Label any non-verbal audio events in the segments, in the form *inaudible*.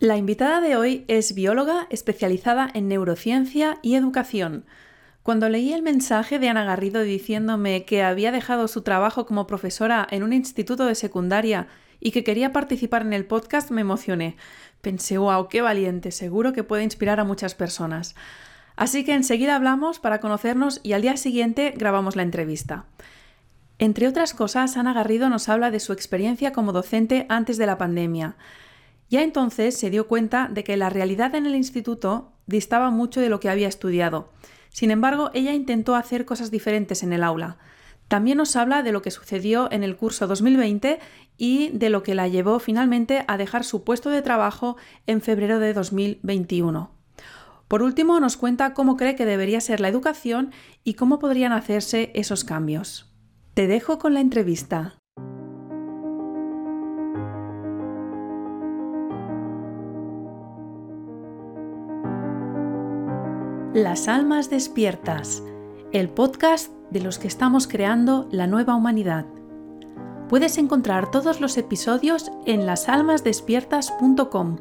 La invitada de hoy es bióloga especializada en neurociencia y educación. Cuando leí el mensaje de Ana Garrido diciéndome que había dejado su trabajo como profesora en un instituto de secundaria y que quería participar en el podcast, me emocioné. Pensé, wow, qué valiente, seguro que puede inspirar a muchas personas. Así que enseguida hablamos para conocernos y al día siguiente grabamos la entrevista. Entre otras cosas, Ana Garrido nos habla de su experiencia como docente antes de la pandemia ya entonces se dio cuenta de que la realidad en el instituto distaba mucho de lo que había estudiado. Sin embargo, ella intentó hacer cosas diferentes en el aula. También nos habla de lo que sucedió en el curso 2020 y de lo que la llevó finalmente a dejar su puesto de trabajo en febrero de 2021. Por último, nos cuenta cómo cree que debería ser la educación y cómo podrían hacerse esos cambios. Te dejo con la entrevista. Las Almas Despiertas, el podcast de los que estamos creando la nueva humanidad. Puedes encontrar todos los episodios en lasalmasdespiertas.com.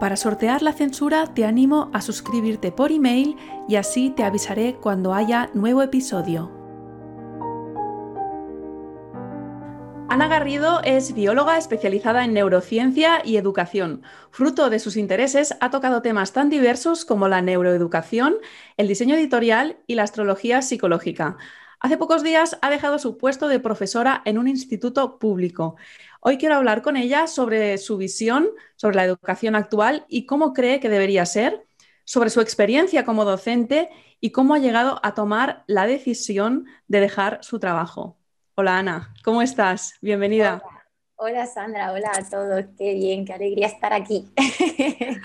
Para sortear la censura te animo a suscribirte por email y así te avisaré cuando haya nuevo episodio. Ana Garrido es bióloga especializada en neurociencia y educación. Fruto de sus intereses, ha tocado temas tan diversos como la neuroeducación, el diseño editorial y la astrología psicológica. Hace pocos días ha dejado su puesto de profesora en un instituto público. Hoy quiero hablar con ella sobre su visión sobre la educación actual y cómo cree que debería ser, sobre su experiencia como docente y cómo ha llegado a tomar la decisión de dejar su trabajo. Hola Ana, ¿cómo estás? Bienvenida. Hola. Sandra, hola a todos, qué bien, qué alegría estar aquí. *laughs*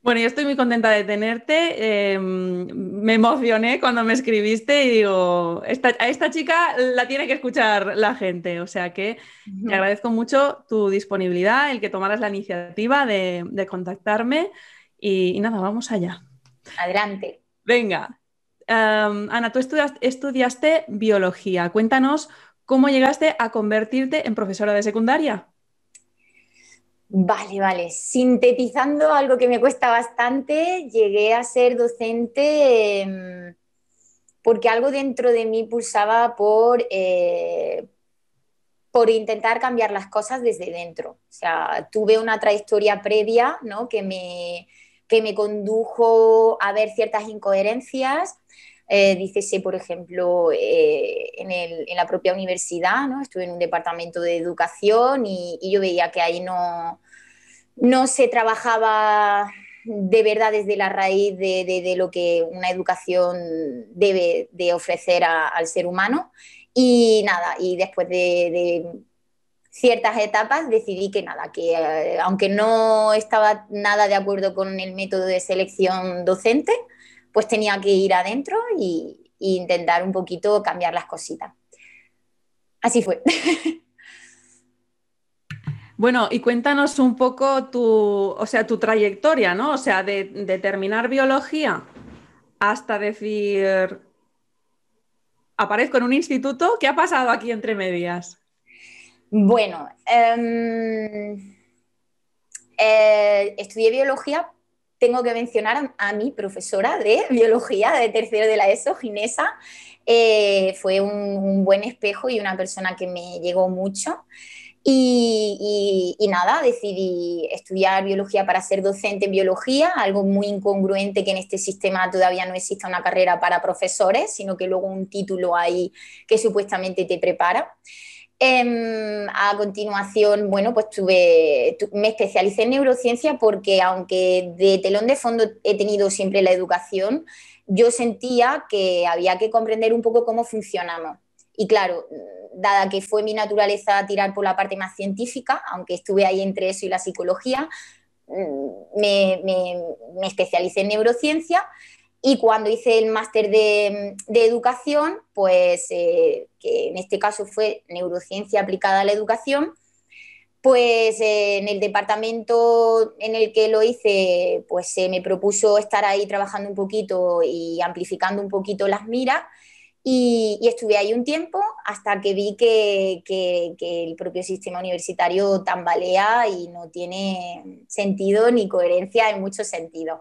Bueno, yo estoy muy contenta de tenerte. Em, me emocioné cuando me escribiste y digo, a esta chica la tiene que escuchar la gente. O sea que te agradezco mucho tu disponibilidad, el que tomaras la iniciativa de, contactarme. y, nada, vamos allá. Adelante. Venga, Ana, tú estudiaste, biología. Cuéntanos cómo llegaste a convertirte en profesora de secundaria. Vale, vale. Sintetizando algo que me cuesta bastante, llegué a ser docente em, porque algo dentro de mí pulsaba por, eh, por intentar cambiar las cosas desde dentro. O sea, tuve una trayectoria previa ¿no? que, me, que me condujo a ver ciertas incoherencias eh, dícese, por ejemplo, eh, en, la propia universidad, ¿no? estuve en un departamento de educación y, yo veía que ahí no, no se trabajaba de verdad desde la raíz de, lo que una educación debe de ofrecer al ser humano. Y nada, y después de, ciertas etapas decidí que nada, que eh, aunque no estaba nada de acuerdo con el método de selección docente, pues tenía que ir adentro e intentar un poquito cambiar las cositas. Así fue. *laughs* Bueno, y cuéntanos un poco tu, o sea, tu trayectoria, ¿no? O sea, de, terminar biología hasta decir, aparezco en un instituto, ¿qué ha pasado aquí entre medias? Bueno, em, eh, estudié biología tengo que mencionar a, mi profesora de *laughs* biología de tercero de la ESO, Ginesa. Eh, fue un, buen espejo y una persona que me llegó mucho. Y, nada, decidí estudiar biología para ser docente en biología, algo muy incongruente que en este sistema todavía no exista una carrera para profesores, sino que luego un título ahí que supuestamente te prepara. Em, a continuación, bueno, pues tuve, me especialicé en neurociencia porque aunque de telón de fondo he tenido siempre la educación, yo sentía que había que comprender un poco cómo funcionamos. Y claro, dada que fue mi naturaleza tirar por la parte más científica, aunque estuve ahí entre eso y la psicología, mm, me, me especialicé en neurociencia y cuando hice el máster de, educación, pues eh, que en este caso fue neurociencia aplicada a la educación, pues eh, en el departamento en el que lo hice, pues se me propuso estar ahí trabajando un poquito y amplificando un poquito las miras. Y, estuve ahí un tiempo hasta que vi que, el propio sistema universitario tambalea y no tiene sentido ni coherencia en muchos sentidos.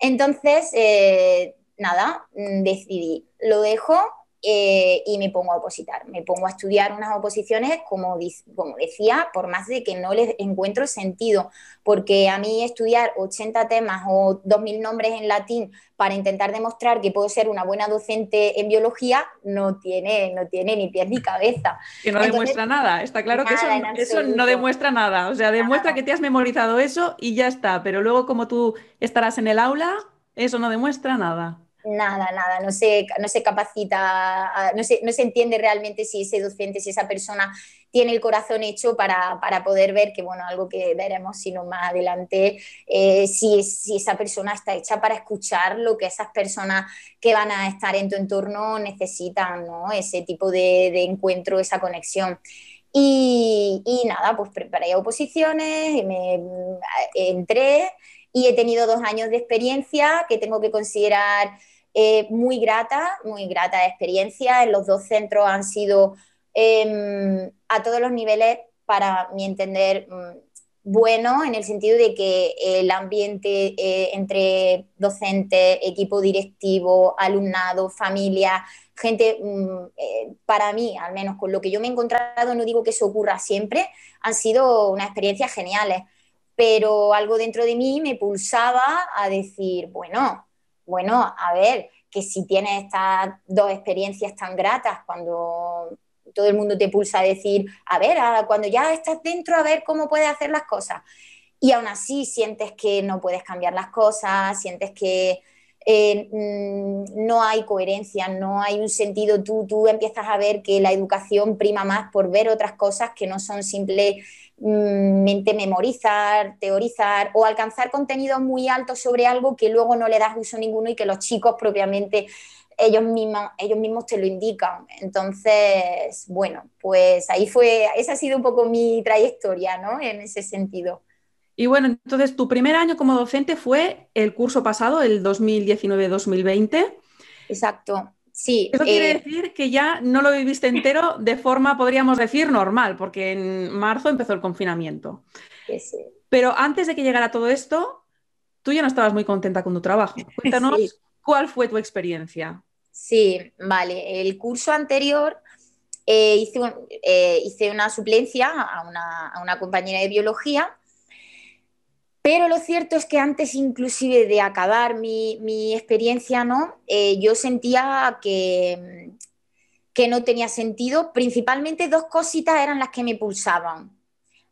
Entonces, eh, nada, decidí, lo dejo eh, y me pongo a opositar. Me pongo a estudiar unas oposiciones, como, como decía, por más de que no les encuentro sentido, porque a mí estudiar 80 temas o 2.000 nombres en latín para intentar demostrar que puedo ser una buena docente en biología no tiene, no tiene ni pies ni cabeza. *laughs* Que no demuestra nada, está claro que eso, no demuestra nada, o sea, demuestra que te has memorizado eso y ya está, pero luego como tú estarás en el aula, eso no demuestra nada. Nada, nada, no se, no se capacita, no se, no se entiende realmente si ese docente, si esa persona tiene el corazón hecho para, poder ver que, bueno, algo que veremos sino más adelante, eh, si, si, esa persona está hecha para escuchar lo que esas personas que van a estar en tu entorno necesitan, ¿no? Ese tipo de, encuentro, esa conexión. Y, y, nada, pues preparé oposiciones, me, entré y he tenido dos años de experiencia que tengo que considerar eh, muy grata, muy grata de experiencia. En los dos centros han sido em, a todos los niveles, para mi entender, mm, bueno, en el sentido de que el ambiente eh, entre docente, equipo directivo, alumnado, familia, gente, mm, eh, para mí, al menos con lo que yo me he encontrado, no digo que eso ocurra siempre, han sido unas experiencias geniales pero algo dentro de mí me pulsaba a decir, bueno, bueno, a ver, que si tienes estas dos experiencias tan gratas, cuando todo el mundo te pulsa a decir, a ver, cuando ya estás dentro, a ver cómo puedes hacer las cosas. Y aún así sientes que no puedes cambiar las cosas, sientes que eh, mm, no hay coherencia, no hay un sentido. Tú, tú empiezas a ver que la educación prima más por ver otras cosas que no son simplemente mente memorizar, teorizar o alcanzar contenido muy alto sobre algo que luego no le das uso ninguno y que los chicos propiamente ellos mismos, ellos mismos te lo indican. Entonces, bueno, pues ahí fue, esa ha sido un poco mi trayectoria, ¿no? En ese sentido. Y bueno, entonces tu primer año como docente fue el curso pasado, el 2019-2020. Exacto. Sí. Eso quiere eh, decir que ya no lo viviste entero de forma, podríamos decir, normal, porque en marzo empezó el confinamiento. Pero antes de que llegara todo esto, tú ya no estabas muy contenta con tu trabajo. *laughs* Cuéntanos cuál fue tu experiencia. Sí, vale. El curso anterior eh, hice, eh, hice, una suplencia a una, a una compañera de biología pero lo cierto es que antes inclusive de acabar mi, experiencia, ¿no? Eh, yo sentía que, que no tenía sentido. Principalmente dos cositas eran las que me pulsaban.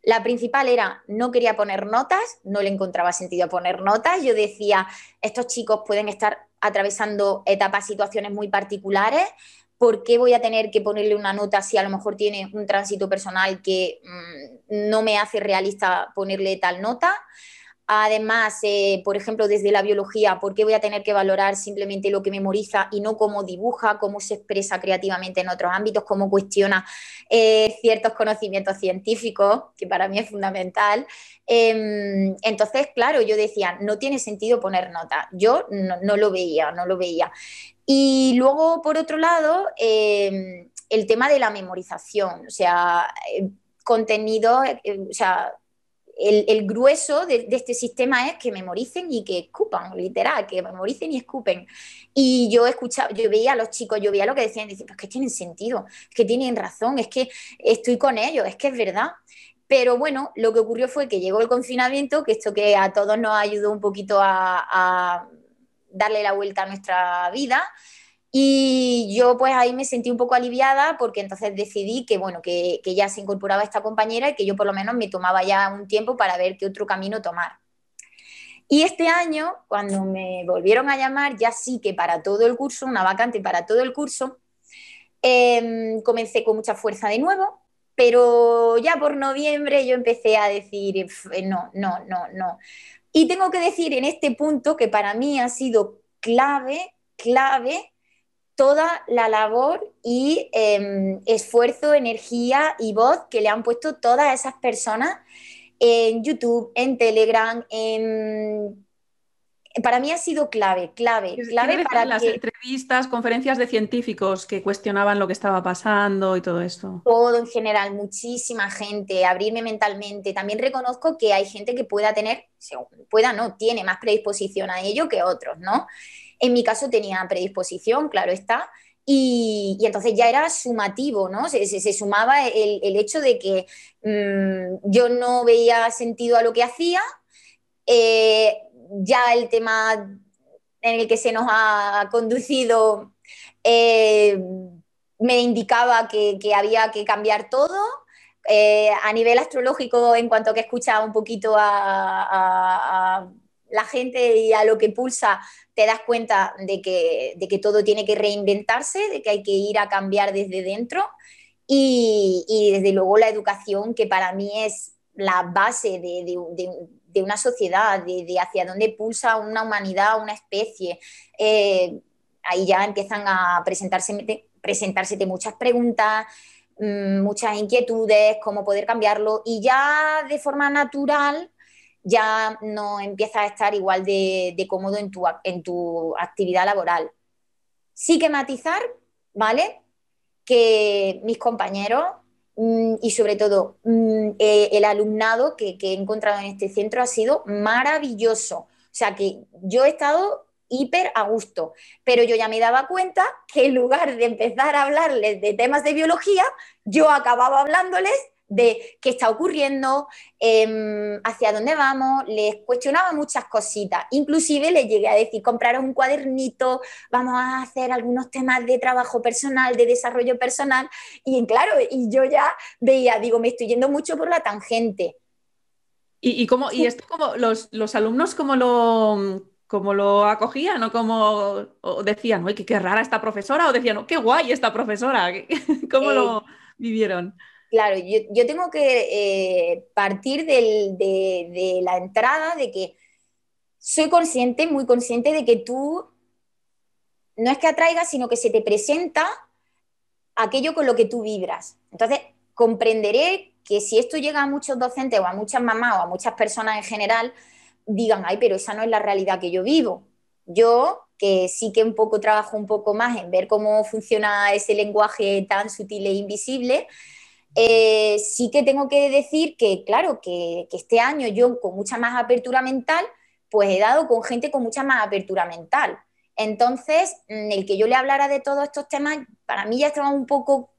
La principal era, no quería poner notas, no le encontraba sentido poner notas. Yo decía, estos chicos pueden estar atravesando etapas, situaciones muy particulares. ¿Por qué voy a tener que ponerle una nota si a lo mejor tiene un tránsito personal que mm, no me hace realista ponerle tal nota? Además, eh, por ejemplo, desde la biología, ¿por qué voy a tener que valorar simplemente lo que memoriza y no cómo dibuja, cómo se expresa creativamente en otros ámbitos, cómo cuestiona eh, ciertos conocimientos científicos, que para mí es fundamental? Em, entonces, claro, yo decía, no tiene sentido poner nota. Yo no, lo veía, no lo veía. Y luego, por otro lado, em, el tema de la memorización, o sea, eh, contenido, o sea, el, grueso de, este sistema es que memoricen y que escupan, literal, que memoricen y escupen. Y yo escuchaba, yo veía a los chicos, yo veía lo que decían, y decía, pues que tienen sentido, que tienen razón, es que estoy con ellos, es que es verdad. Pero bueno, lo que ocurrió fue que llegó el confinamiento, que esto que a todos nos ayudó un poquito a darle la vuelta a nuestra vida. Y yo pues ahí me sentí un poco aliviada porque entonces decidí que bueno, que, ya se incorporaba esta compañera y que yo por lo menos me tomaba ya un tiempo para ver qué otro camino tomar. Y este año, cuando me volvieron a llamar, ya sí que para todo el curso, una vacante para todo el curso, em, comencé con mucha fuerza de nuevo, pero ya por noviembre yo empecé a decir, no, no, no, no. Y tengo que decir en este punto que para mí ha sido clave, clave toda la labor y em, esfuerzo, energía y voz que le han puesto todas esas personas en YouTube, en Telegram, en, para mí ha sido clave, clave, clave para las entrevistas, conferencias de científicos que cuestionaban lo que estaba pasando y todo esto. Todo en general, muchísima gente, abrirme mentalmente. También reconozco que hay gente que pueda tener, pueda no, tiene más predisposición a ello que otros, ¿no? En mi caso tenía predisposición, claro está, y, entonces ya era sumativo, ¿no? Se, sumaba el, hecho de que mm, yo no veía sentido a lo que hacía, eh, ya el tema en el que se nos ha conducido eh, me indicaba que, había que cambiar todo. Eh, a nivel astrológico, en cuanto a que escucha un poquito a, la gente y a lo que pulsa, te das cuenta de que, de que, todo tiene que reinventarse, de que hay que ir a cambiar desde dentro. Y, desde luego la educación, que para mí es la base de, de una sociedad, de, hacia dónde pulsa una humanidad, una especie. Eh, ahí ya empiezan a presentarse, presentarse muchas preguntas, mm, muchas inquietudes, cómo poder cambiarlo y ya de forma natural ya no empieza a estar igual de, cómodo en tu, en tu actividad laboral. Sí que matizar, ¿vale? Que mis compañeros Mm, y sobre todo mm, eh, el alumnado que, he encontrado en este centro ha sido maravilloso. O sea que yo he estado hiper a gusto, pero yo ya me daba cuenta que en lugar de empezar a hablarles de temas de biología, yo acababa hablándoles de qué está ocurriendo, em, hacia dónde vamos, les cuestionaba muchas cositas. Inclusive les llegué a decir, compraros un cuadernito, vamos a hacer algunos temas de trabajo personal, de desarrollo personal. Y claro, y yo ya veía, digo, me estoy yendo mucho por la tangente. ¿Y, cómo, y esto como los, alumnos cómo lo, como lo acogían o como decían, uy, qué, rara esta profesora, o decían, qué guay esta profesora, *laughs* ¿cómo lo eh, vivieron? Claro, yo, tengo que eh, partir de, la entrada de que soy consciente, muy consciente de que tú no es que atraigas, sino que se te presenta aquello con lo que tú vibras. Entonces, comprenderé que si esto llega a muchos docentes o a muchas mamás o a muchas personas en general, digan, ay, pero esa no es la realidad que yo vivo. Yo, que sí que un poco trabajo un poco más en ver cómo funciona ese lenguaje tan sutil e invisible, eh, sí que tengo que decir que, claro, que, este año yo con mucha más apertura mental, pues he dado con gente con mucha más apertura mental. Entonces, mm, el que yo le hablara de todos estos temas, para mí ya estaba un poco,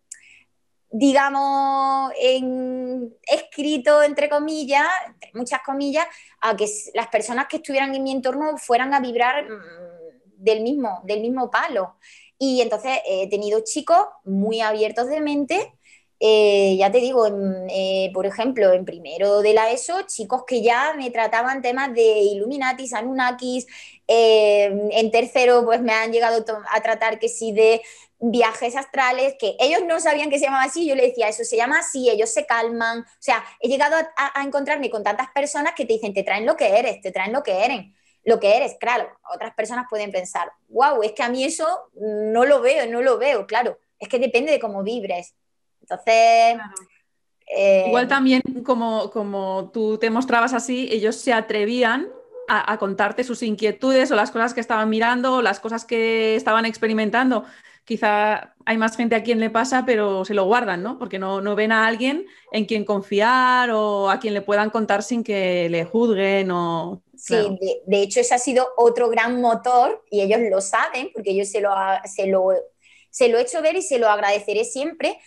digamos, en, escrito, entre comillas, entre muchas comillas, a que las personas que estuvieran en mi entorno fueran a vibrar mm, del mismo, del mismo palo. Y entonces he tenido chicos muy abiertos de mente eh, ya te digo, eh, por ejemplo, en primero de la ESO, chicos que ya me trataban temas de Illuminatis, Anunnakis, eh, en tercero pues me han llegado a tratar que sí de viajes astrales, que ellos no sabían que se llamaba así, yo le decía, eso se llama así, ellos se calman, o sea, he llegado a, encontrarme con tantas personas que te dicen, te traen lo que eres, te traen lo que eres, lo que eres, claro, otras personas pueden pensar, wow, es que a mí eso no lo veo, no lo veo, claro, es que depende de cómo vibres. Entonces... Eh, Igual también como, como tú te mostrabas así, ellos se atrevían a, contarte sus inquietudes o las cosas que estaban mirando o las cosas que estaban experimentando. Quizá hay más gente a quien le pasa, pero se lo guardan, ¿no? Porque no, no ven a alguien en quien confiar o a quien le puedan contar sin que le juzguen o... Sí, de, hecho ese ha sido otro gran motor y ellos lo saben porque yo se lo, se lo, se lo he hecho ver y se lo agradeceré siempre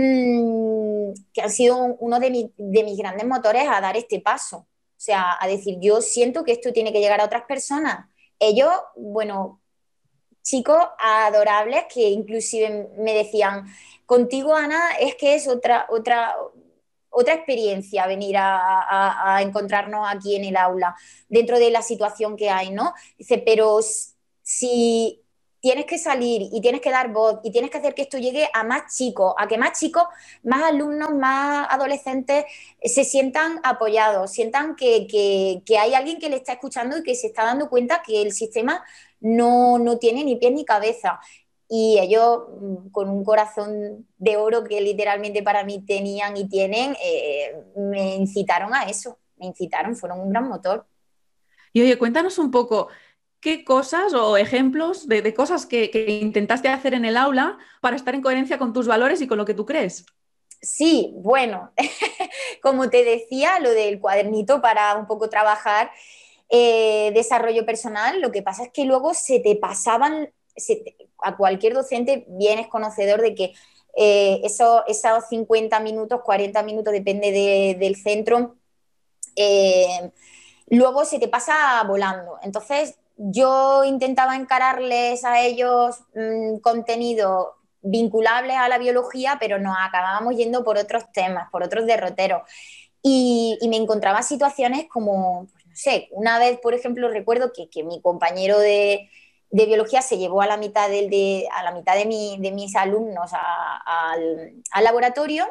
Mm, que han sido uno de, mis grandes motores a dar este paso. O sea, a decir, yo siento que esto tiene que llegar a otras personas. Ellos, bueno, chicos adorables que inclusive me decían, contigo Ana, es que es otra, otra, otra experiencia venir a, a, encontrarnos aquí en el aula, dentro de la situación que hay, ¿no? Dice, pero si tienes que salir y tienes que dar voz y tienes que hacer que esto llegue a más chicos, a que más chicos, más alumnos, más adolescentes se sientan apoyados, sientan que, hay alguien que le está escuchando y que se está dando cuenta que el sistema no, tiene ni pies ni cabeza. Y ellos, mm, con un corazón de oro que literalmente para mí tenían y tienen, eh, me incitaron a eso, me incitaron, fueron un gran motor. Y oye, cuéntanos un poco, qué cosas o ejemplos de, cosas que, intentaste hacer en el aula para estar en coherencia con tus valores y con lo que tú crees. Sí, bueno, *laughs* como te decía, lo del cuadernito para un poco trabajar eh, desarrollo personal, lo que pasa es que luego se te pasaban, a cualquier docente bien es conocedor de que eh, esos 50 minutos, 40 minutos, depende del centro, eh, luego se te pasa volando. Entonces, yo intentaba encararles a ellos mm, contenido vinculables a la biología, pero nos acabábamos yendo por otros temas, por otros derroteros. Y, me encontraba situaciones como, pues no sé, una vez, por ejemplo, recuerdo que, mi compañero de, biología se llevó a la mitad, de, a la mitad de, mis alumnos al, laboratorio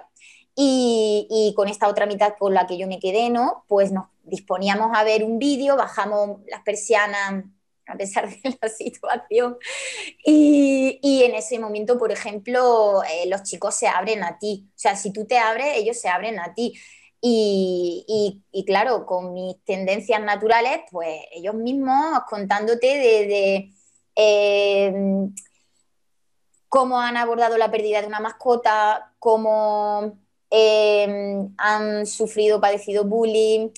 y, y, con esta otra mitad con la que yo me quedé, ¿no? Pues nos disponíamos a ver un vídeo, bajamos las persianas a pesar de la *laughs* situación. Y, y en ese momento, por ejemplo, eh, los chicos se abren a ti. O sea, si tú te abres, ellos se abren a ti. Y, y, claro, con mis tendencias naturales, pues ellos mismos contándote de, eh, cómo han abordado la pérdida de una mascota, cómo eh, han sufrido, padecido bullying,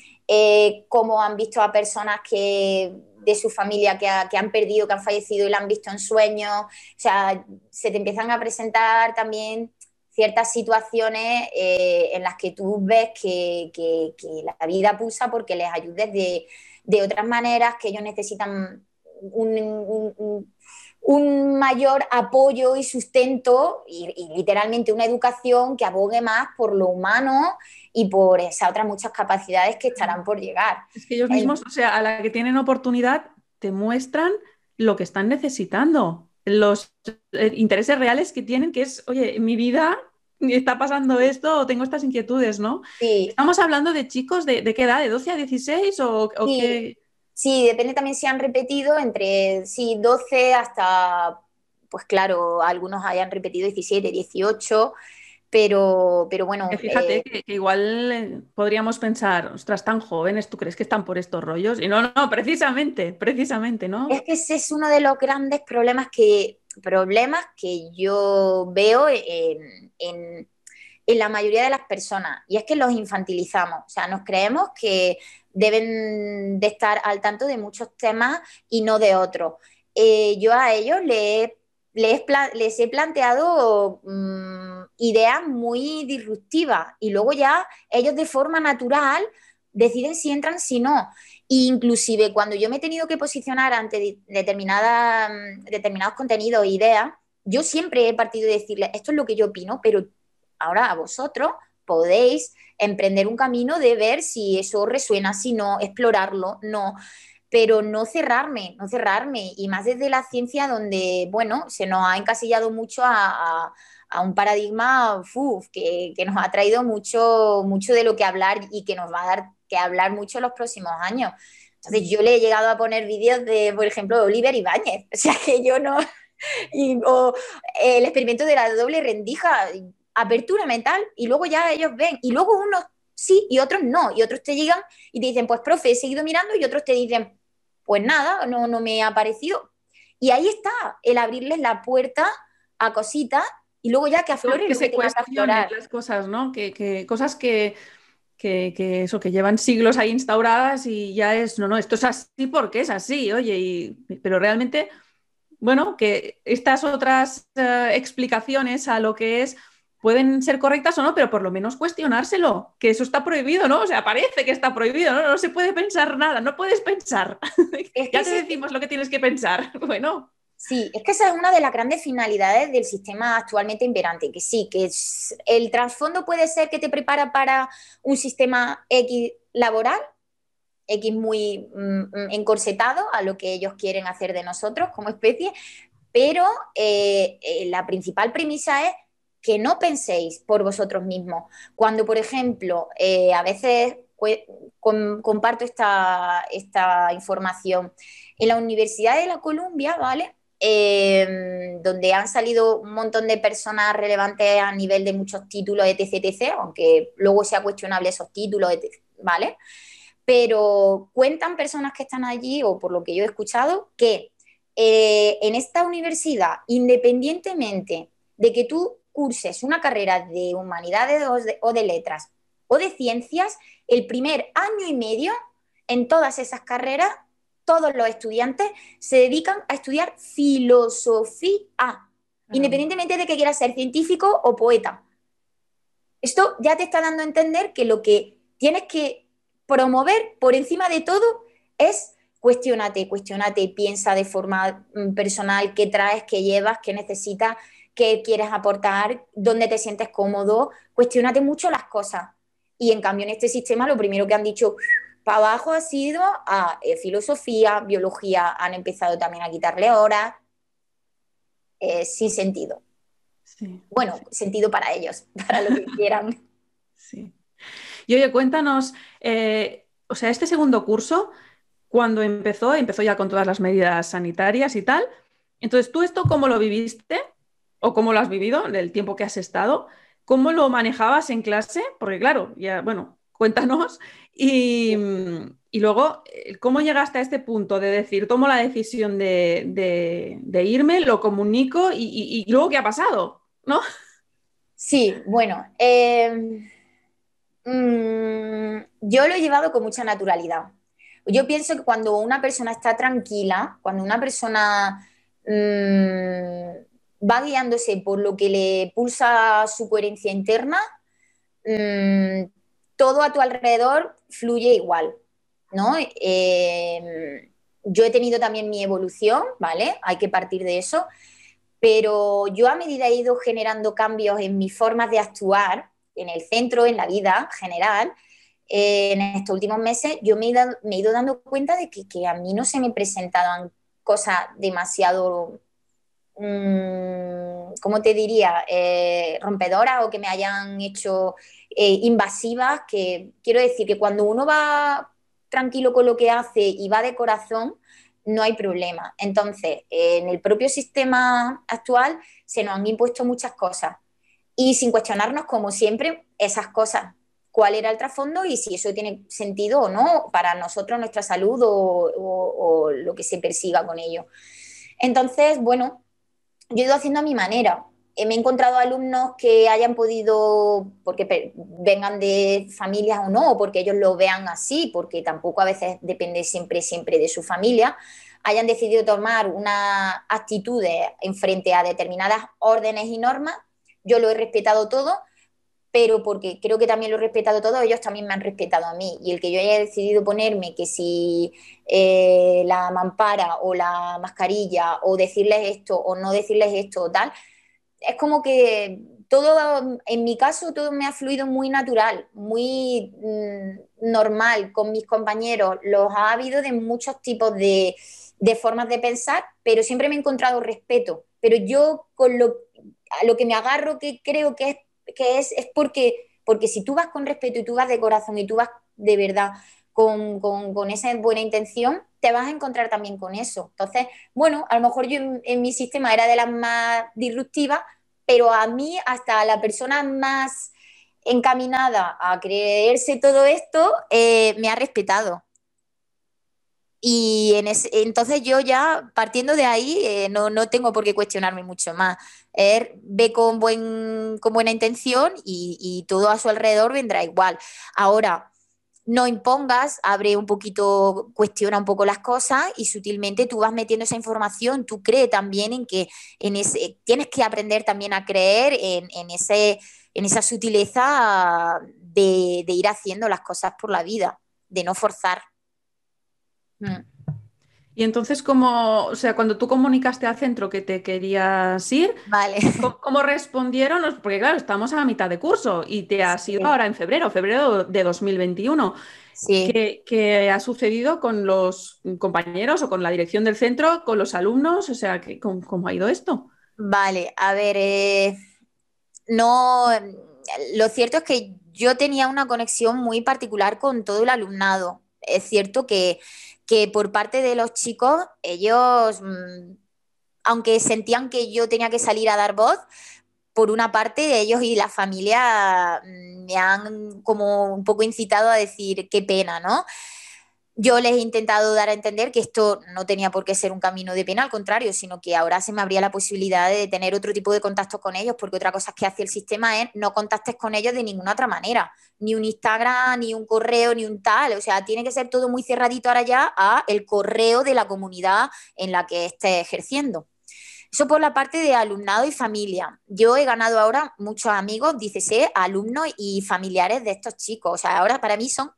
cómo han visto a personas que de su familia que, han perdido, que han fallecido y la han visto en sueños. O sea, se te empiezan a presentar también ciertas situaciones eh, en las que tú ves que, la vida pulsa porque les ayudes de, otras maneras, que ellos necesitan un, mayor apoyo y sustento y, y, literalmente una educación que abogue más por lo humano y por esas otras muchas capacidades que estarán por llegar. Es que ellos mismos, o sea, a la que tienen oportunidad, te muestran lo que están necesitando, los eh, intereses reales que tienen, que es, oye, en mi vida está pasando esto o tengo estas inquietudes, ¿no? Sí. Estamos hablando de chicos de, qué edad, de 12 a 16 o, sí. qué... Sí, depende también si han repetido entre sí, 12 hasta, pues claro, algunos hayan repetido 17, 18. Pero, pero bueno. Fíjate eh, que, igual eh, podríamos pensar, ostras, tan jóvenes, ¿tú crees que están por estos rollos? Y no, no, precisamente, precisamente, ¿no? Es que ese es uno de los grandes problemas que, problemas que yo veo en, en, en la mayoría de las personas. Y es que los infantilizamos. O sea, nos creemos que deben de estar al tanto de muchos temas y no de otros. Eh, yo a ellos les, les, les he planteado mm, ideas muy disruptivas y luego ya ellos de forma natural deciden si entran, si no. inclusive cuando yo me he tenido que posicionar ante determinada, mm, determinados contenidos e ideas, yo siempre he partido de decirles, esto es lo que yo opino, pero ahora a vosotros podéis emprender un camino de ver si eso resuena, si no, explorarlo, no. Pero no cerrarme, no cerrarme, y más desde la ciencia donde, bueno, se nos ha encasillado mucho a, un paradigma que, nos ha traído mucho, mucho de lo que hablar y que nos va a dar que hablar mucho en los próximos años. Entonces yo le he llegado a poner vídeos de, por ejemplo, de Oliver Ibáñez, *laughs* o sea que yo no, o el experimento de la doble rendija, apertura mental, y luego ya ellos ven, y luego unos sí y otros no, y otros te llegan y te dicen, pues profe, he seguido mirando, y otros te dicen, pues nada, no, no me ha parecido. Y ahí está, el abrirles la puerta a cositas y luego ya que afloren que se cuestionen las cosas, ¿no? Que, cosas que, que, eso, que llevan siglos ahí instauradas y ya es, no, no, esto es así porque es así, oye, y, pero realmente, bueno, que estas otras eh, explicaciones a lo que es pueden ser correctas o no, pero por lo menos cuestionárselo, que eso está prohibido, ¿no? O sea, parece que está prohibido, ¿no? No se puede pensar nada, no puedes pensar. *laughs* ya te decimos lo que tienes que pensar. *laughs* Bueno. Sí, es que esa es una de las grandes finalidades del sistema actualmente imperante, que sí, que el trasfondo puede ser que te prepara para un sistema X laboral, X muy mm, encorsetado a lo que ellos quieren hacer de nosotros como especie, pero eh, eh, la principal premisa es que no penséis por vosotros mismos. Cuando, por ejemplo, eh, a veces comparto esta, esta, información, en la Universidad de la Columbia, ¿vale? Em, donde han salido un montón de personas relevantes a nivel de muchos títulos, etc., etc., aunque luego sea cuestionable esos títulos, ¿vale? pero cuentan personas que están allí, o por lo que yo he escuchado, que eh, en esta universidad, independientemente de que tú curses una carrera de humanidades o de letras o de ciencias, el primer año y medio en todas esas carreras, todos los estudiantes se dedican a estudiar filosofía, independientemente de que quieras ser científico o poeta. Esto ya te está dando a entender que lo que tienes que promover por encima de todo es cuestionate, cuestionate, piensa de forma mm, personal qué traes, qué llevas, qué necesitas, qué quieres aportar, dónde te sientes cómodo, cuestionate mucho las cosas. Y en cambio en este sistema lo primero que han dicho para abajo ha sido a eh, filosofía, biología, han empezado también a quitarle horas, eh, sin sentido. Bueno, sentido para ellos, *laughs* para lo que quieran. *laughs* Sí. Y oye, cuéntanos, eh, o sea, este segundo curso, cuando empezó, empezó ya con todas las medidas sanitarias y tal. Entonces, ¿tú esto cómo lo viviste? ¿O cómo lo has vivido en el tiempo que has estado? ¿Cómo lo manejabas en clase? Porque claro, ya, bueno, cuéntanos. Y, luego, eh, ¿cómo llegaste a este punto de decir, tomo la decisión de, irme, lo comunico y, luego qué ha pasado? ¿No? Sí, bueno, em, mm, yo lo he llevado con mucha naturalidad. Yo pienso que cuando una persona está tranquila, cuando una persona mm, va guiándose por lo que le pulsa su coherencia interna, mm, todo a tu alrededor fluye igual, ¿no? Em, yo he tenido también mi evolución, ¿vale? Hay que partir de eso, pero yo a medida he ido generando cambios en mis formas de actuar, en el centro, en la vida general, en estos últimos meses, yo me he, ido dando cuenta de que, a mí no se me presentaban cosas demasiado Mm, ¿cómo te diría?, eh, rompedoras o que me hayan hecho eh, invasivas, que quiero decir que cuando uno va tranquilo con lo que hace y va de corazón, no hay problema. Entonces, en el propio sistema actual se nos han impuesto muchas cosas y sin cuestionarnos, como siempre, esas cosas, cuál era el trasfondo y si eso tiene sentido o no para nosotros, nuestra salud o, o lo que se persiga con ello. Entonces, bueno, yo he ido haciendo a mi manera. Eh, me he encontrado alumnos que hayan podido, porque vengan de familias o no, o porque ellos lo vean así, porque tampoco a veces depende siempre, siempre de su familia, hayan decidido tomar una actitudes en frente a determinadas órdenes y normas. Yo lo he respetado todo, pero porque creo que también lo he respetado todo, ellos también me han respetado a mí. Y el que yo haya decidido ponerme que si eh, la mampara o la mascarilla o decirles esto o no decirles esto tal, es como que todo, en mi caso, todo me ha fluido muy natural, muy mm, normal con mis compañeros. Los ha habido de muchos tipos de, de formas de pensar, pero siempre me he encontrado respeto. Pero yo con lo, a lo que me agarro, que creo que es que es, es porque, porque si tú vas con respeto y tú vas de corazón y tú vas de verdad con, esa buena intención, te vas a encontrar también con eso. Entonces, bueno, a lo mejor yo en, mi sistema era de las más disruptivas, pero a mí, hasta la persona más encaminada a creerse todo esto, eh, me ha respetado. Y en entonces yo ya, partiendo de ahí, eh, no, tengo por qué cuestionarme mucho más. Él ve con, buen, con buena intención y, todo a su alrededor vendrá igual. Ahora, no impongas, abre un poquito, cuestiona un poco las cosas y sutilmente tú vas metiendo esa información, tú crees también en que en ese, tienes que aprender también a creer en, ese, en esa sutileza de, de ir haciendo las cosas por la vida, de no forzar. Mm. Y entonces, ¿cómo, o sea, cuando tú comunicaste al centro que te querías ir, vale. ¿cómo, respondieron? Porque claro, estamos a la mitad de curso y te has ido ahora en febrero, febrero de 2021. Sí. ¿Qué, ha sucedido con los compañeros o con la dirección del centro, con los alumnos? O sea, ¿cómo, ha ido esto? Vale, a ver, eh, no, lo cierto es que yo tenía una conexión muy particular con todo el alumnado. Es cierto que que por parte de los chicos, ellos, mm, aunque sentían que yo tenía que salir a dar voz, por una parte de ellos y la familia mm, me han como un poco incitado a decir qué pena, ¿no? Yo les he intentado dar a entender que esto no tenía por qué ser un camino de pena, al contrario, sino que ahora se me abría la posibilidad de tener otro tipo de contacto con ellos, porque otra cosa que hace el sistema es no contactes con ellos de ninguna otra manera, ni un Instagram, ni un correo, ni un tal, o sea, tiene que ser todo muy cerradito ahora ya a el correo de la comunidad en la que esté ejerciendo. Eso por la parte de alumnado y familia. Yo he ganado ahora muchos amigos, dícese, alumnos y familiares de estos chicos. O sea, ahora para mí son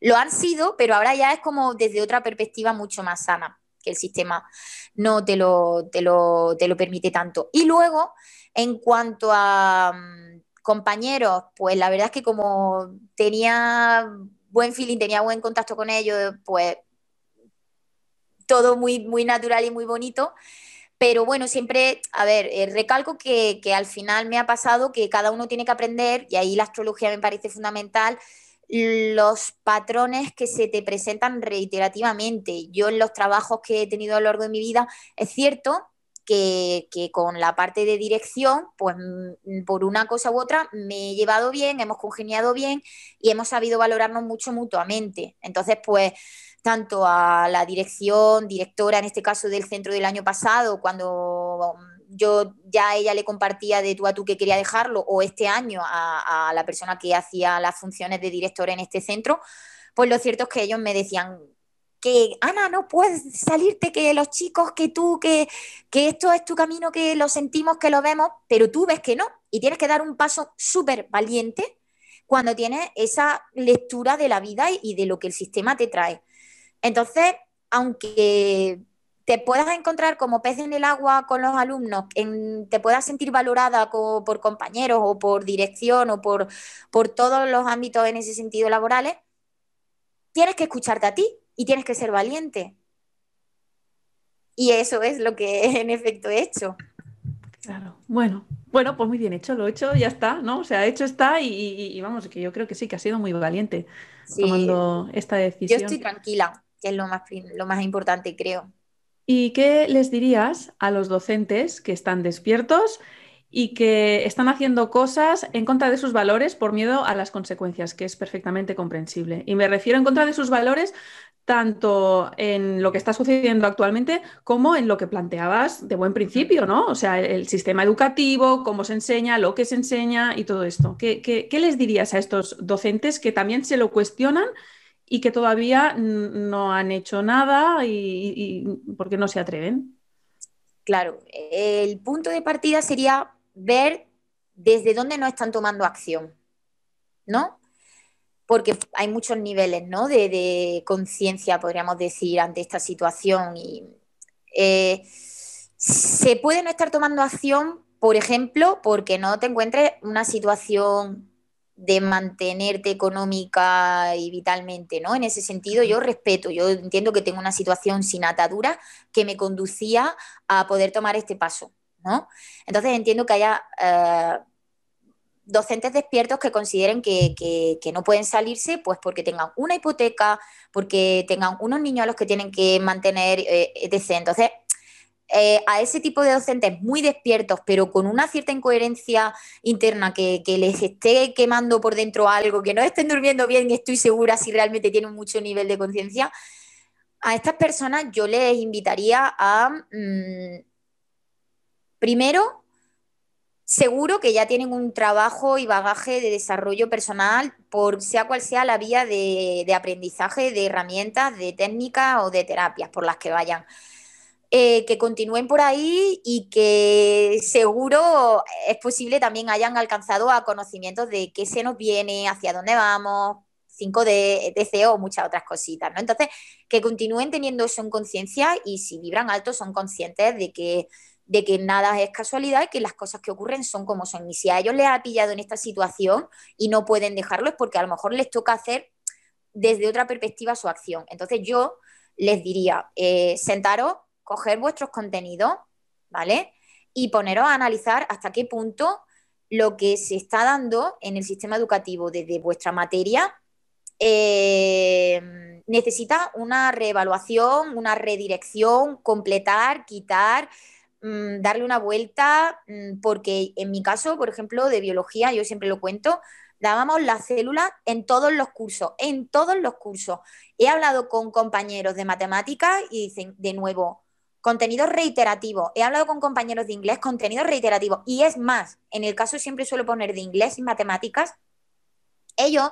lo han sido, pero ahora ya es como desde otra perspectiva mucho más sana, que el sistema no te lo, te lo, permite tanto. Y luego, en cuanto a mm, compañeros, pues la verdad es que como tenía buen feeling, tenía buen contacto con ellos, pues todo muy, muy natural y muy bonito. Pero bueno, siempre, a ver, eh, recalco que, que, al final me ha pasado que cada uno tiene que aprender, y ahí la astrología me parece fundamental, los patrones que se te presentan reiterativamente. Yo en los trabajos que he tenido a lo largo de mi vida, es cierto que, con la parte de dirección, pues mm, por una cosa u otra me he llevado bien, hemos congeniado bien y hemos sabido valorarnos mucho mutuamente. Entonces, pues tanto a la dirección, directora en este caso del centro del año pasado, cuando yo ya a ella le compartía de tú a tú que quería dejarlo, o este año a, la persona que hacía las funciones de director en este centro, pues lo cierto es que ellos me decían que, Ana, no puedes salirte, que los chicos, que tú, que, que esto es tu camino, que lo sentimos, que lo vemos, pero tú ves que no, y tienes que dar un paso súper valiente cuando tienes esa lectura de la vida y de lo que el sistema te trae. Entonces, aunque te puedas encontrar como pez en el agua con los alumnos, te puedas sentir valorada por compañeros o por dirección o por, por todos los ámbitos en ese sentido laborales, tienes que escucharte a ti y tienes que ser valiente. Y eso es lo que *laughs* en efecto he hecho. Claro, bueno, bueno, pues muy bien hecho, lo he hecho, ya está, ¿no? O sea, hecho está y, vamos, que yo creo que sí, que ha sido muy valiente tomando esta decisión. Yo estoy tranquila, que es lo más, lo más importante, creo. ¿Y qué les dirías a los docentes que están despiertos y que están haciendo cosas en contra de sus valores por miedo a las consecuencias, que es perfectamente comprensible? Y me refiero en contra de sus valores tanto en lo que está sucediendo actualmente como en lo que planteabas de buen principio, ¿no? O sea, el, sistema educativo, cómo se enseña, lo que se enseña y todo esto. ¿Qué, qué les dirías a estos docentes que también se lo cuestionan y que todavía no han hecho nada y, porque no se atreven. Claro, el punto de partida sería ver desde dónde no están tomando acción, ¿no? Porque hay muchos niveles, ¿no? De, conciencia, podríamos decir, ante esta situación. Y eh, se puede no estar tomando acción, por ejemplo, porque no te encuentres una situación de mantenerte económica y vitalmente, ¿no? En ese sentido yo respeto, yo entiendo que tengo una situación sin atadura que me conducía a poder tomar este paso, ¿no? Entonces entiendo que haya eh, docentes despiertos que consideren que, no pueden salirse, pues porque tengan una hipoteca, porque tengan unos niños a los que tienen que mantener, eh, etc. Entonces, eh, a ese tipo de docentes muy despiertos, pero con una cierta incoherencia interna que, les esté quemando por dentro algo, que no estén durmiendo bien, estoy segura si realmente tienen mucho nivel de conciencia, a estas personas yo les invitaría a, mm, primero, seguro que ya tienen un trabajo y bagaje de desarrollo personal, por sea cual sea la vía de, de aprendizaje, de herramientas, de técnicas o de terapias por las que vayan. Eh, que continúen por ahí y que seguro es posible también hayan alcanzado a conocimientos de qué se nos viene, hacia dónde vamos, 5D, DC o muchas otras cositas, ¿no? Entonces, que continúen teniendo eso en conciencia y si vibran alto son conscientes de que, de que nada es casualidad y que las cosas que ocurren son como son. Y si a ellos les ha pillado en esta situación y no pueden dejarlo es porque a lo mejor les toca hacer desde otra perspectiva su acción. Entonces yo les diría, eh, sentaros, coger vuestros contenidos, ¿vale? Y poneros a analizar hasta qué punto lo que se está dando en el sistema educativo desde vuestra materia eh, necesita una reevaluación, una redirección, completar, quitar, mm, darle una vuelta, mm, porque en mi caso, por ejemplo, de biología, yo siempre lo cuento, dábamos las células en todos los cursos, en todos los cursos. He hablado con compañeros de matemáticas y dicen, de nuevo, contenido reiterativo. He hablado con compañeros de inglés, contenido reiterativo. Y es más, en el caso siempre suelo poner de inglés y matemáticas, ellos,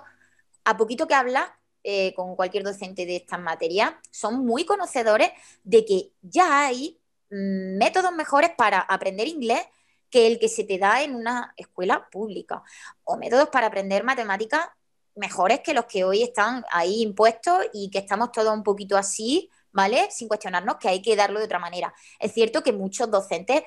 a poquito que habla eh, con cualquier docente de estas materias, son muy conocedores de que ya hay mm, métodos mejores para aprender inglés que el que se te da en una escuela pública, o métodos para aprender matemáticas mejores que los que hoy están ahí impuestos y que estamos todos un poquito así, ¿vale? Sin cuestionarnos que hay que darlo de otra manera. Es cierto que muchos docentes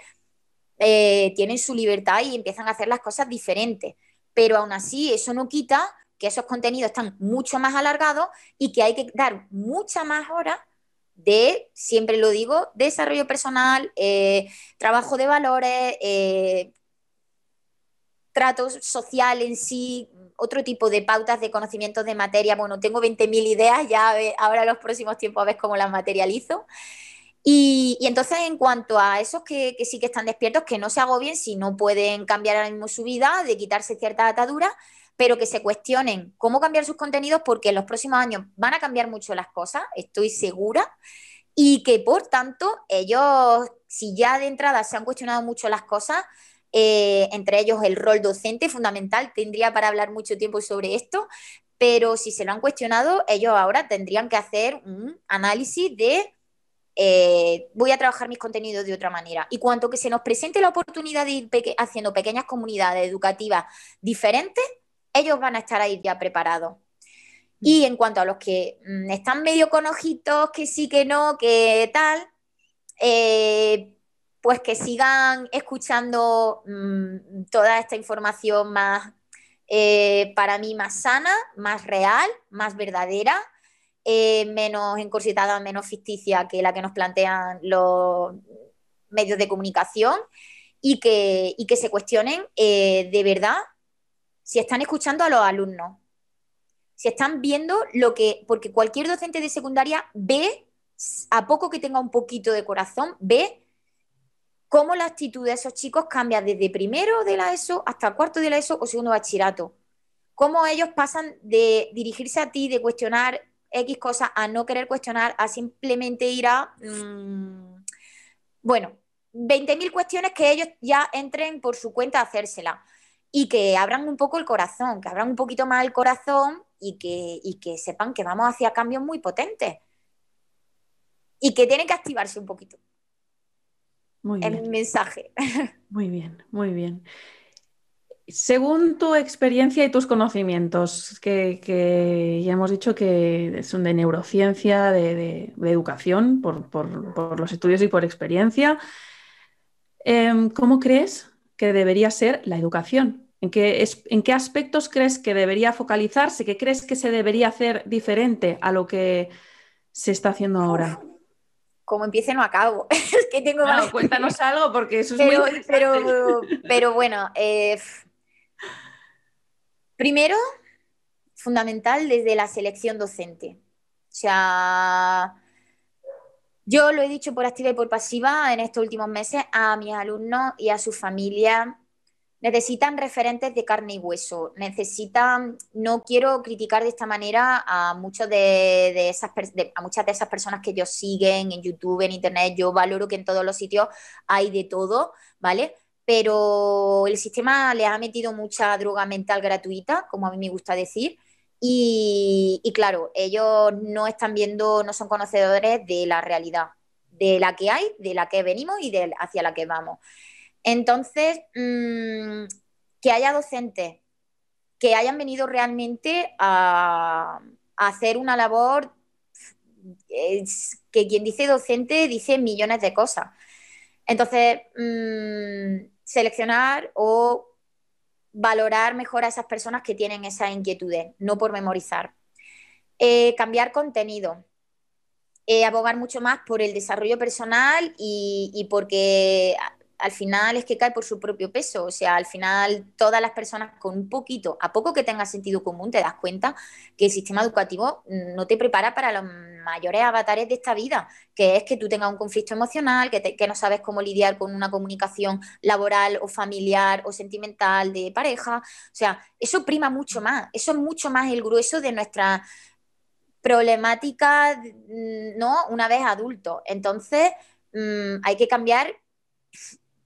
eh, tienen su libertad y empiezan a hacer las cosas diferentes, pero aún así eso no quita que esos contenidos están mucho más alargados y que hay que dar mucha más horas de, siempre lo digo, desarrollo personal, eh, trabajo de valores, eh, trato social en sí, otro tipo de pautas de conocimientos de materia. Bueno, tengo 20.000 ideas, ya ahora en los próximos tiempos a ver cómo las materializo. Y, entonces, en cuanto a esos que, sí que están despiertos, que no se agobien si no pueden cambiar ahora mismo su vida, de quitarse cierta atadura, pero que se cuestionen cómo cambiar sus contenidos porque en los próximos años van a cambiar mucho las cosas, estoy segura, y que por tanto ellos, si ya de entrada se han cuestionado mucho las cosas, eh, entre ellos el rol docente fundamental, tendría para hablar mucho tiempo sobre esto, pero si se lo han cuestionado, ellos ahora tendrían que hacer un análisis de eh, voy a trabajar mis contenidos de otra manera. Y cuanto que se nos presente la oportunidad de ir haciendo pequeñas comunidades educativas diferentes, ellos van a estar ahí ya preparados. Y mm. en cuanto a los que mm, están medio con ojitos, que sí, que no, que tal, eh, pues que sigan escuchando mm, toda esta información más, eh, para mí, más sana, más real, más verdadera, eh, menos encorsetada, menos ficticia que la que nos plantean los medios de comunicación y que, y que se cuestionen de verdad si están escuchando a los alumnos, si están viendo lo que, porque cualquier docente de secundaria ve, a poco que tenga un poquito de corazón, ve cómo la actitud de esos chicos cambia desde primero de la ESO hasta cuarto de la ESO o segundo bachillerato. Cómo ellos pasan de dirigirse a ti, de cuestionar X cosas, a no querer cuestionar, a simplemente ir a, mm, bueno, 20.000 cuestiones que ellos ya entren por su cuenta a hacérsela y que abran un poco el corazón, que abran un poquito más el corazón y que, que sepan que vamos hacia cambios muy potentes y que tienen que activarse un poquito. Muy bien. El mensaje. *laughs* Muy bien, muy bien. Según tu experiencia y tus conocimientos, que, ya hemos dicho que son de neurociencia, de, educación, por, los estudios y por experiencia, em, ¿cómo crees que debería ser la educación? ¿En qué, aspectos crees que debería focalizarse? ¿Qué crees que se debería hacer diferente a lo que se está haciendo ahora? Como empiece no acabo. *laughs* es que tengo Cuéntanos algo porque eso es pero, muy pero, pero, bueno, eh, primero, fundamental desde la selección docente. O sea, yo lo he dicho por activa y por pasiva en estos últimos meses a mis alumnos y a sus familias necesitan referentes de carne y hueso, necesitan, no quiero criticar de esta manera a, muchos de, esas, a muchas de esas personas que ellos siguen en YouTube, en Internet, yo valoro que en todos los sitios hay de todo, ¿vale? Pero el sistema les ha metido mucha droga mental gratuita, como a mí me gusta decir, y, y claro, ellos no están viendo, no son conocedores de la realidad, de la que hay, de la que venimos y de hacia la que vamos. Entonces, mm, que haya docentes que hayan venido realmente a, hacer una labor que quien dice docente dice millones de cosas. Entonces, mm, seleccionar o valorar mejor a esas personas que tienen esas inquietudes, no por memorizar. Eh, cambiar contenido. Eh, abogar mucho más por el desarrollo personal y porque al final es que cae por su propio peso. O sea, al final todas las personas con un poquito, a poco que tenga sentido común, te das cuenta que el sistema educativo no te prepara para la mayores avatares de esta vida, que es que tú tengas un conflicto emocional, que, que no sabes cómo lidiar con una comunicación laboral o familiar o sentimental de pareja. O sea, eso prima mucho más, eso es mucho más el grueso de nuestra problemática, mm, ¿no? Una vez adulto. Entonces, mm, hay que cambiar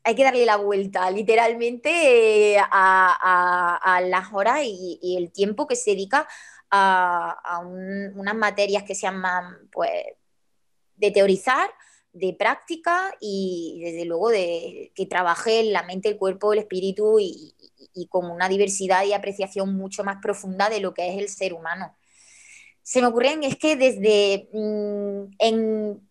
hay que darle la vuelta literalmente eh, a, las horas y, el tiempo que se dedica a, unas materias que se llaman pues, de teorizar, de práctica y desde luego de que trabaje la mente, el cuerpo, el espíritu y, y, con una diversidad y apreciación mucho más profunda de lo que es el ser humano. Se me ocurren es que desde mm, en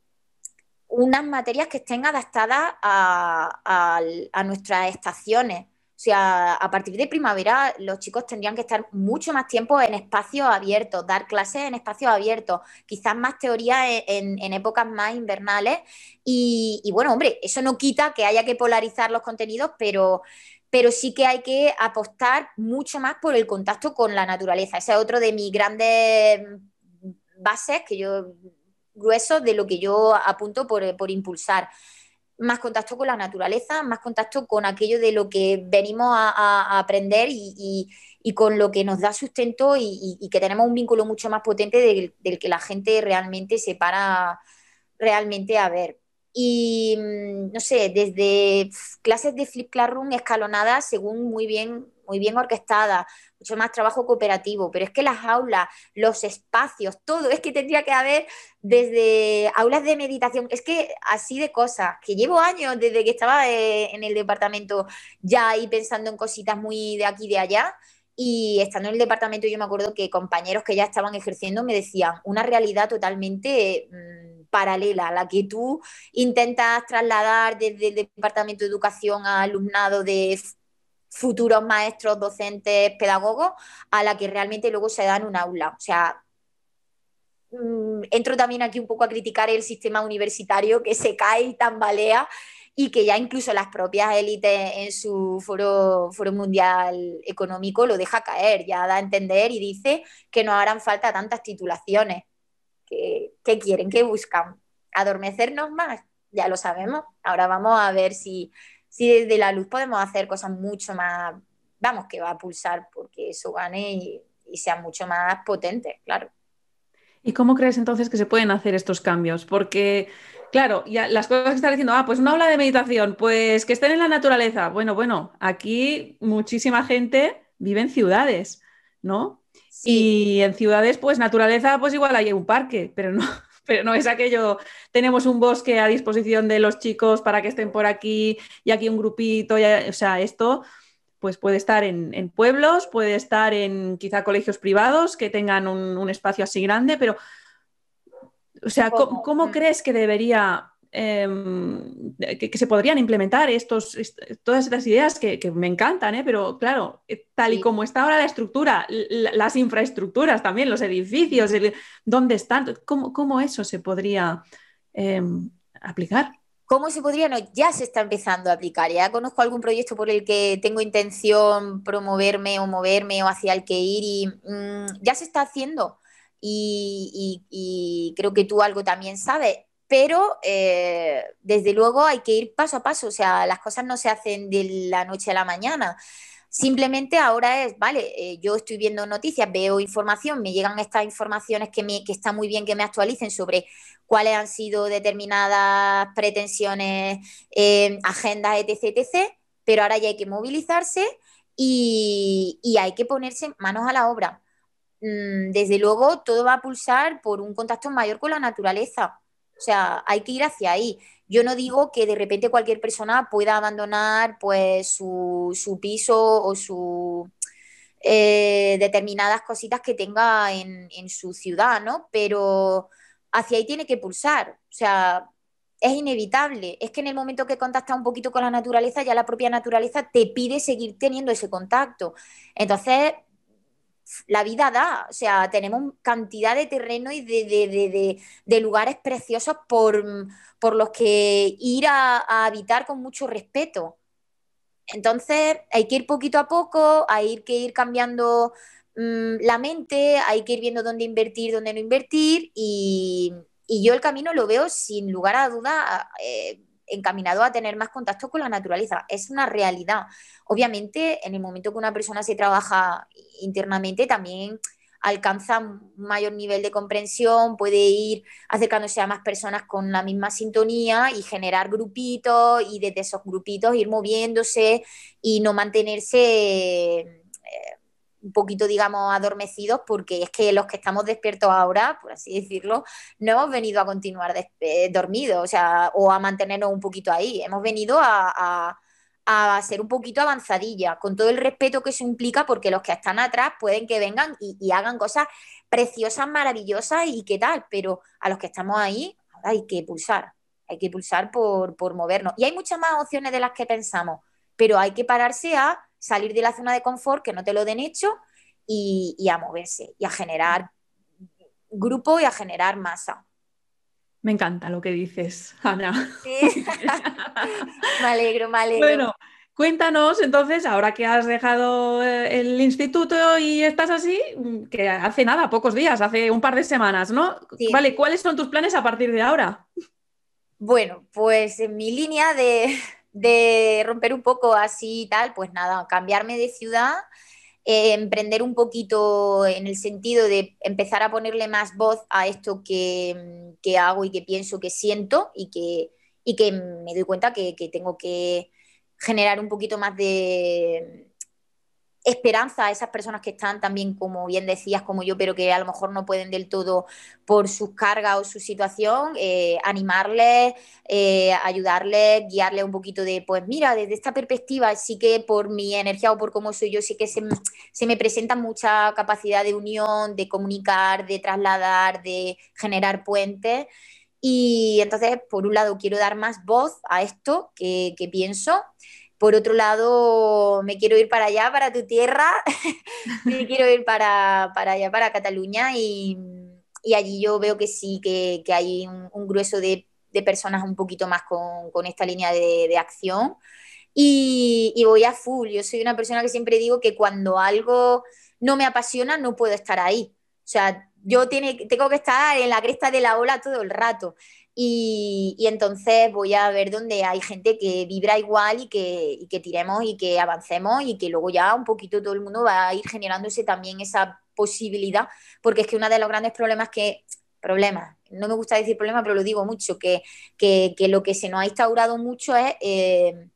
unas materias que estén adaptadas a, nuestras estaciones. O sea, a partir de primavera los chicos tendrían que estar mucho más tiempo en espacios abiertos, dar clases en espacios abiertos, quizás más teoría en, épocas más invernales. Y, bueno, hombre, eso no quita que haya que polarizar los contenidos, pero, pero sí que hay que apostar mucho más por el contacto con la naturaleza. Ese es otro de mis grandes bases que yo grueso de lo que yo apunto por, impulsar. Más contacto con la naturaleza, más contacto con aquello de lo que venimos a, aprender y, con lo que nos da sustento y, que tenemos un vínculo mucho más potente del, del que la gente realmente se para realmente a ver y mm, no sé, desde clases de flip classroom escalonadas según muy bien muy bien orquestada, mucho más trabajo cooperativo, pero es que las aulas, los espacios, todo, es que tendría que haber desde aulas de meditación, es que así de cosas, que llevo años desde que estaba eh, en el departamento ya ahí pensando en cositas muy de aquí y de allá. Y estando en el departamento, yo me acuerdo que compañeros que ya estaban ejerciendo me decían una realidad totalmente mm, paralela a la que tú intentas trasladar desde el departamento de educación a alumnado de futuros maestros, docentes, pedagogos, a la que realmente luego se da en un aula. O sea, mm, entro también aquí un poco a criticar el sistema universitario que se cae y tambalea y que ya incluso las propias élites en su foro, foro mundial económico lo deja caer, ya da a entender y dice que no harán falta tantas titulaciones. ¿Qué, qué quieren? ¿Qué buscan? ¿Adormecernos más? Ya lo sabemos. Ahora vamos a ver si si desde la luz podemos hacer cosas mucho más, vamos, que va a pulsar porque eso gane y, sea mucho más potente, claro. ¿Y cómo crees entonces que se pueden hacer estos cambios? Porque, claro, ya las cosas que estás diciendo, ah, pues una aula de meditación, pues que estén en la naturaleza. Bueno, bueno, aquí muchísima gente vive en ciudades, ¿no? Y en ciudades, pues naturaleza, pues igual hay un parque, pero no, pero no es aquello, tenemos un bosque a disposición de los chicos para que estén por aquí y aquí un grupito, o sea, esto pues puede estar en, pueblos, puede estar en quizá colegios privados que tengan un, espacio así grande, pero, o sea, ¿cómo, mm. crees que debería Em, que, se podrían implementar estos, todas estas ideas que, me encantan, ¿eh? pero claro, eh, tal y como está ahora la estructura, las infraestructuras también, los edificios, ¿dónde están? ¿Cómo, eso se podría em, aplicar? ¿Cómo se podría? No, ya se está empezando a aplicar. Ya conozco algún proyecto por el que tengo intención promoverme o moverme o hacia el que ir y mm, ya se está haciendo. y, creo que tú algo también sabes pero eh, desde luego hay que ir paso a paso, o sea, las cosas no se hacen de la noche a la mañana. Simplemente ahora es, vale, eh, yo estoy viendo noticias, veo información, me llegan estas informaciones que, me, que está muy bien que me actualicen sobre cuáles han sido determinadas pretensiones, eh, agendas, etc, etc, pero ahora ya hay que movilizarse y, y hay que ponerse manos a la obra. Mm, desde luego, todo va a pulsar por un contacto mayor con la naturaleza o sea, hay que ir hacia ahí. Yo no digo que de repente cualquier persona pueda abandonar pues su, piso o su eh, determinadas cositas que tenga en, su ciudad, ¿no? Pero hacia ahí tiene que pulsar. O sea, es inevitable. Es que en el momento que contactas un poquito con la naturaleza, ya la propia naturaleza te pide seguir teniendo ese contacto. Entonces, la vida da, o sea, tenemos cantidad de terreno y de, lugares preciosos por, los que ir a, habitar con mucho respeto. Entonces, hay que ir poquito a poco, hay que ir cambiando mm, la mente, hay que ir viendo dónde invertir, dónde no invertir y, y yo el camino lo veo sin lugar a duda eh, encaminado a tener más contacto con la naturaleza. Es una realidad. Obviamente, en el momento que una persona se trabaja internamente, también alcanza un mayor nivel de comprensión, puede ir acercándose a más personas con la misma sintonía y generar grupitos y desde esos grupitos ir moviéndose y no mantenerse eh, un poquito, digamos, adormecidos, porque es que los que estamos despiertos ahora, por así decirlo, no hemos venido a continuar eh, dormidos, o sea, o a mantenernos un poquito ahí, hemos venido a, a, ser un poquito avanzadilla, con todo el respeto que eso implica, porque los que están atrás pueden que vengan y, hagan cosas preciosas, maravillosas y qué tal, pero a los que estamos ahí hay que pulsar, hay que pulsar por, por movernos. Y hay muchas más opciones de las que pensamos, pero hay que pararse a salir de la zona de confort, que no te lo den hecho, y, a moverse, y a generar grupo y a generar masa. Me encanta lo que dices, Ana. Sí. *laughs* me alegro, me alegro. Bueno, cuéntanos entonces, ahora que has dejado eh, el instituto y estás así, que hace nada, pocos días, hace un par de semanas, ¿no? Vale, ¿cuáles son tus planes a partir de ahora? Bueno, pues en mi línea de, de romper un poco así y tal, pues nada, cambiarme de ciudad, eh, emprender un poquito en el sentido de empezar a ponerle más voz a esto que, hago y que pienso, que siento y que, y que me doy cuenta que tengo que generar un poquito más de, esperanza a esas personas que están también, como bien decías, como yo, pero que a lo mejor no pueden del todo por sus cargas o su situación, eh, animarles, eh, ayudarles, guiarles un poquito de, pues mira, desde esta perspectiva sí que por mi energía o por cómo soy yo, sí que se, se me presenta mucha capacidad de unión, de comunicar, de trasladar, de generar puentes. Y entonces, por un lado, quiero dar más voz a esto que, que pienso por otro lado, me quiero ir para allá, para tu tierra, *laughs* me quiero ir para, allá, para Cataluña y, allí yo veo que sí, que, hay un, grueso de, personas un poquito más con, esta línea de, acción y, voy a full. Yo soy una persona que siempre digo que cuando algo no me apasiona no puedo estar ahí. O sea, yo tengo que estar en la cresta de la ola todo el rato. Y, entonces voy a ver dónde hay gente que vibra igual y que, que, tiremos y que avancemos y que luego ya un poquito todo el mundo va a ir generándose también esa posibilidad, porque es que uno de los grandes problemas que, problemas, no me gusta decir problema, pero lo digo mucho, que, que, lo que se nos ha instaurado mucho es eh,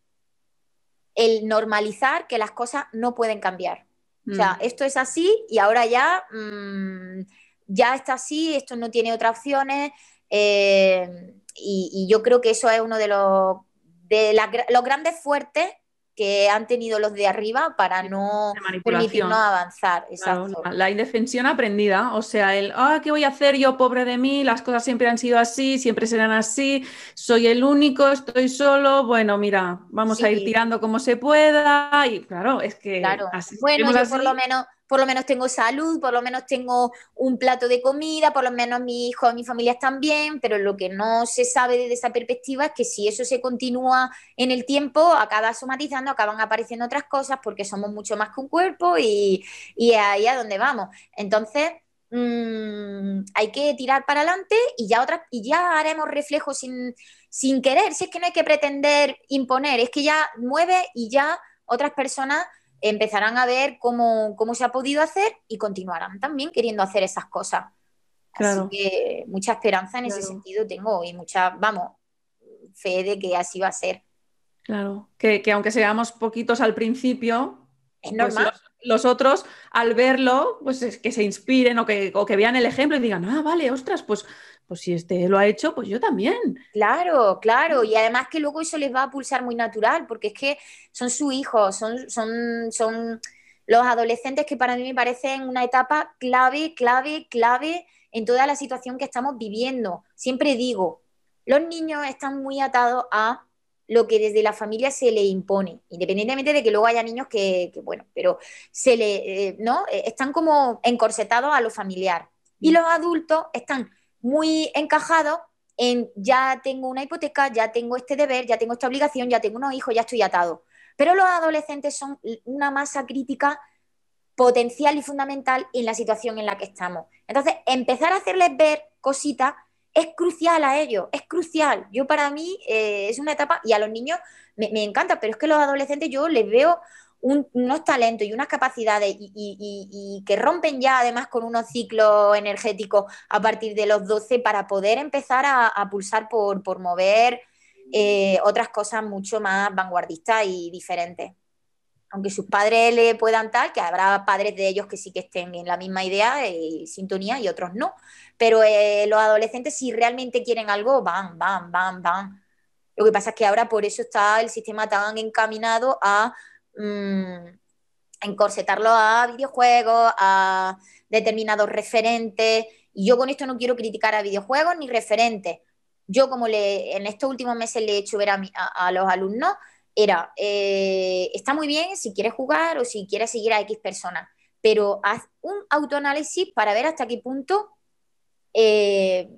el normalizar que las cosas no pueden cambiar. O sea, mm. esto es así y ahora ya, mm, ya está así, esto no tiene otras opciones, eh, y, yo creo que eso es uno de los, de los grandes fuertes que han tenido los de arriba para no permitirnos avanzar. la indefensión aprendida, o sea, el, ah, ¿qué voy a hacer yo, pobre de mí? Las cosas siempre han sido así, siempre serán así, soy el único, estoy solo, bueno, mira, vamos a ir tirando como se pueda y claro, es que... bueno, yo por lo menos por lo menos tengo salud, por lo menos tengo un plato de comida, por lo menos mi hijo, mi familia están bien, pero lo que no se sabe desde esa perspectiva es que si eso se continúa en el tiempo, acaba somatizando, acaban apareciendo otras cosas porque somos mucho más que un cuerpo y, y ahí a donde vamos. Entonces, mm, hay que tirar para adelante y ya, otra, y ya haremos reflejos sin, sin querer, si es que no hay que pretender imponer, es que ya mueve y ya otras personas empezarán a ver cómo, se ha podido hacer y continuarán también queriendo hacer esas cosas. Así que mucha esperanza en ese sentido tengo y mucha, vamos, fe de que así va a ser. Claro, que, aunque seamos poquitos al principio, es pues normal. los, otros al verlo, pues es que se inspiren o que, o que vean el ejemplo y digan, ah, vale, ostras, pues pues si este lo ha hecho, pues yo también. Claro, claro, y además que luego eso les va a pulsar muy natural, porque es que son sus hijos, son, son, son los adolescentes que para mí me parecen una etapa clave, clave, clave en toda la situación que estamos viviendo. Siempre digo, los niños están muy atados a lo que desde la familia se le impone, independientemente de que luego haya niños que, bueno, pero se le, eh, ¿no? Eh, están como encorsetados a lo familiar. Y mm. los adultos están muy encajado en ya tengo una hipoteca, ya tengo este deber, ya tengo esta obligación, ya tengo unos hijos, ya estoy atado. Pero los adolescentes son una masa crítica potencial y fundamental en la situación en la que estamos. Entonces, empezar a hacerles ver cositas es crucial a ellos, es crucial. Yo para mí eh, es una etapa, y a los niños me, encanta, pero es que los adolescentes yo les veo unos talentos y unas capacidades y, que rompen ya además con unos ciclos energéticos a partir de los 12 para poder empezar a, pulsar por, por mover eh, otras cosas mucho más vanguardistas y diferentes aunque sus padres le puedan tal, que habrá padres de ellos que sí que estén en la misma idea y sintonía y otros no. Pero eh, los adolescentes, si realmente quieren algo, van, van, van, van. Lo que pasa es que ahora por eso está el sistema tan encaminado a mm, encorsetarlo a videojuegos, a determinados referentes. Y yo con esto no quiero criticar a videojuegos ni referentes. Yo, como le, en estos últimos meses le he hecho ver a los alumnos, era, eh, está muy bien si quieres jugar o si quieres seguir a X personas, pero haz un autoanálisis para ver hasta qué punto eh,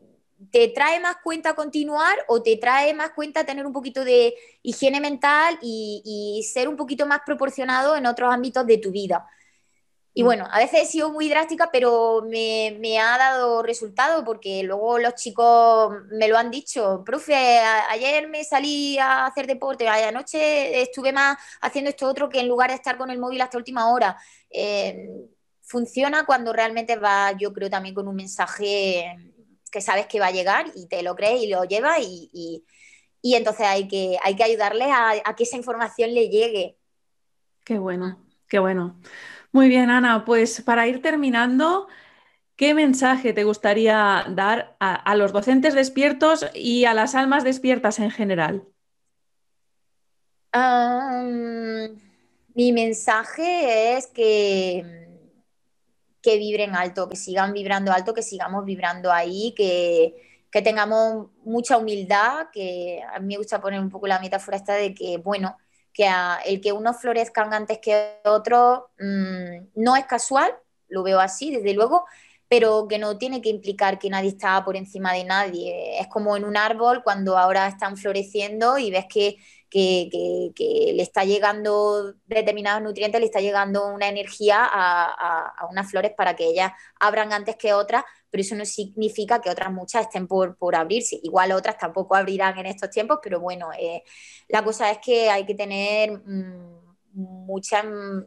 te trae más cuenta continuar o te trae más cuenta tener un poquito de higiene mental y ser un poquito más proporcionado en otros ámbitos de tu vida. Y mm. bueno, a veces he sido muy drástica, pero me, me, ha dado resultado porque luego los chicos me lo han dicho. Profe, ayer me salí a hacer deporte, anoche estuve más haciendo esto otro que en lugar de estar con el móvil hasta última hora. Eh, funciona cuando realmente va, yo creo, también con un mensaje que sabes que va a llegar y te lo crees y lo llevas y, y, entonces hay que, hay que ayudarles a, a que esa información le llegue. Qué bueno, qué bueno. Muy bien, Ana, pues para ir terminando, ¿qué mensaje te gustaría dar a, los docentes despiertos y a las almas despiertas en general? mi mensaje es que, que vibren alto, que sigan vibrando alto, que sigamos vibrando ahí, que, tengamos mucha humildad, que a mí me gusta poner un poco la metáfora esta de que, bueno, que el que unos florezcan antes que otros mm, no es casual, lo veo así, desde luego, pero que no tiene que implicar que nadie está por encima de nadie. Es como en un árbol cuando ahora están floreciendo y ves que, le está llegando determinados nutrientes, le está llegando una energía a, unas flores para que ellas abran antes que otras, pero eso no significa que otras muchas estén por, abrirse. Igual otras tampoco abrirán en estos tiempos, pero bueno, eh, la cosa es que hay que tener mm, mucha... Mm,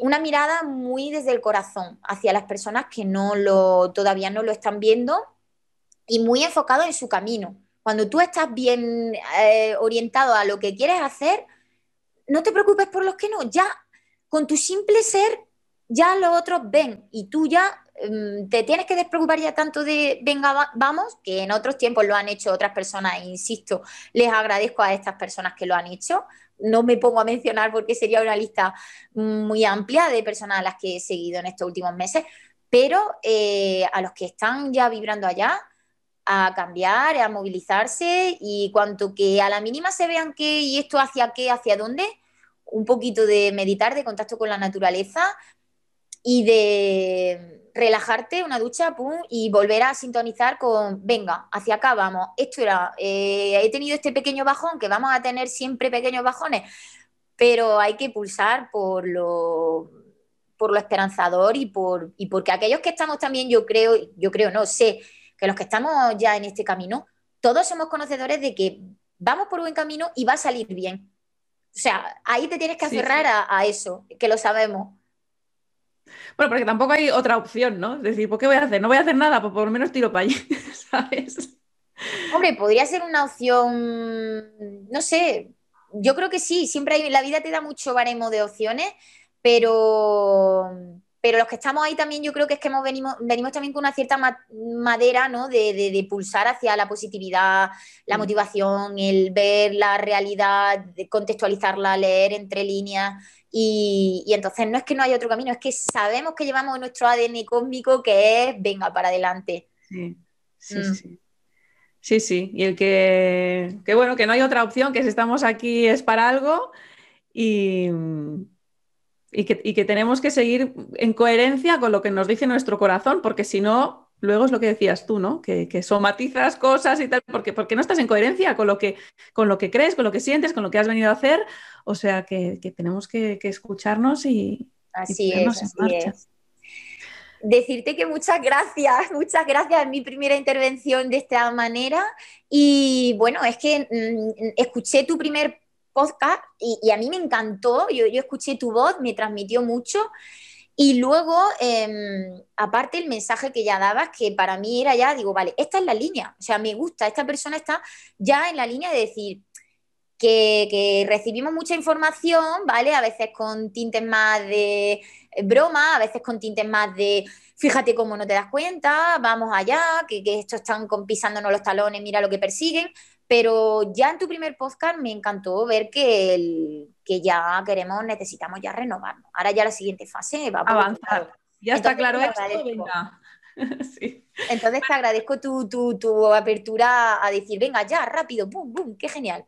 una mirada muy desde el corazón hacia las personas que no lo, todavía no lo están viendo y muy enfocado en su camino. Cuando tú estás bien eh, orientado a lo que quieres hacer, no te preocupes por los que no, ya con tu simple ser ya los otros ven y tú ya Em, te tienes que despreocupar ya tanto de venga, vamos, que en otros tiempos lo han hecho otras personas, e insisto, les agradezco a estas personas que lo han hecho. No me pongo a mencionar porque sería una lista muy amplia de personas a las que he seguido en estos últimos meses, pero eh, a los que están ya vibrando allá, a cambiar, a movilizarse y cuanto que a la mínima se vean qué y esto hacia qué, hacia dónde, un poquito de meditar, de contacto con la naturaleza y de relajarte, una ducha, pum, y volver a sintonizar con, venga, hacia acá vamos, esto era, eh, he tenido este pequeño bajón, que vamos a tener siempre pequeños bajones, pero hay que pulsar por lo, por lo esperanzador y, por, y porque aquellos que estamos también, yo creo, yo creo, no sé, que los que estamos ya en este camino, todos somos conocedores de que vamos por buen camino y va a salir bien. O sea, ahí te tienes que aferrar a eso, que lo sabemos. Bueno, porque tampoco hay otra opción, ¿no? Es decir, ¿por qué voy a hacer? No voy a hacer nada, pues por lo menos tiro para allí, *laughs* ¿sabes? Hombre, podría ser una opción, no sé, yo creo que sí, siempre hay, la vida te da mucho baremo de opciones, pero, pero los que estamos ahí también yo creo que es que hemos venimos, venimos también con una cierta madera, ¿no? De, de, pulsar hacia la positividad, la mm. motivación, el ver la realidad, contextualizarla, leer entre líneas. Y, entonces no es que no haya otro camino, es que sabemos que llevamos nuestro ADN cósmico que es venga para adelante. Sí, sí, mm. sí. Sí, sí. Y el que, que, bueno, que no hay otra opción, que si estamos aquí es para algo y, y, que, y que tenemos que seguir en coherencia con lo que nos dice nuestro corazón, porque si no, luego es lo que decías tú, ¿no? Que, somatizas cosas y tal, porque, porque no estás en coherencia con lo, que, con lo que crees, con lo que sientes, con lo que has venido a hacer. O sea que, tenemos que, escucharnos y, así es, así Es. decirte que muchas gracias, muchas gracias en mi primera intervención de esta manera. Y bueno, es que mm, escuché tu primer podcast y, a mí me encantó, yo, yo, escuché tu voz, me transmitió mucho. Y luego, em, aparte el mensaje que ya dabas, que para mí era ya, digo, vale, esta es la línea, o sea, me gusta, esta persona está ya en la línea de decir, que, recibimos mucha información, ¿vale? A veces con tintes más de broma, a veces con tintes más de fíjate cómo no te das cuenta, vamos allá, que, que estos están pisándonos los talones, mira lo que persiguen. Pero ya en tu primer podcast me encantó ver que, el, que ya queremos, necesitamos ya renovarnos. Ahora ya la siguiente fase va a avanzar. Ya está claro esto, venga. *laughs* Entonces te agradezco tu, tu, tu, apertura a decir, venga, ya, rápido, pum, pum, qué genial.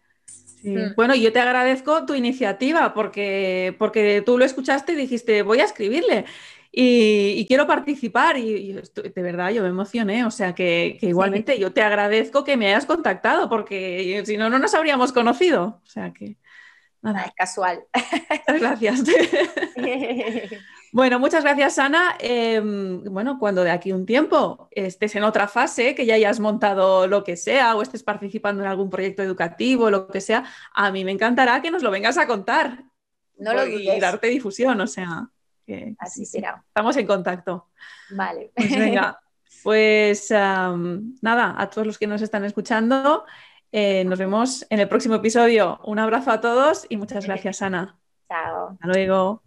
Mm. Bueno, yo te agradezco tu iniciativa porque, porque tú lo escuchaste y dijiste, voy a escribirle. Y, quiero participar y, de verdad yo me emocioné, o sea que, igualmente yo te agradezco que me hayas contactado porque si no, no nos habríamos conocido, o sea que nada. es casual. Gracias. *laughs* Bueno, muchas gracias, Ana. Em, bueno, cuando de aquí un tiempo estés en otra fase, que ya hayas montado lo que sea o estés participando en algún proyecto educativo, lo que sea, a mí me encantará que nos lo vengas a contar. No lo Y darte difusión, o sea. Que, Así será. Estamos en contacto. Vale. Pues venga, *laughs* pues nada, a todos los que nos están escuchando, eh, nos vemos en el próximo episodio. Un abrazo a todos y muchas gracias, Ana. Chao. Hasta luego.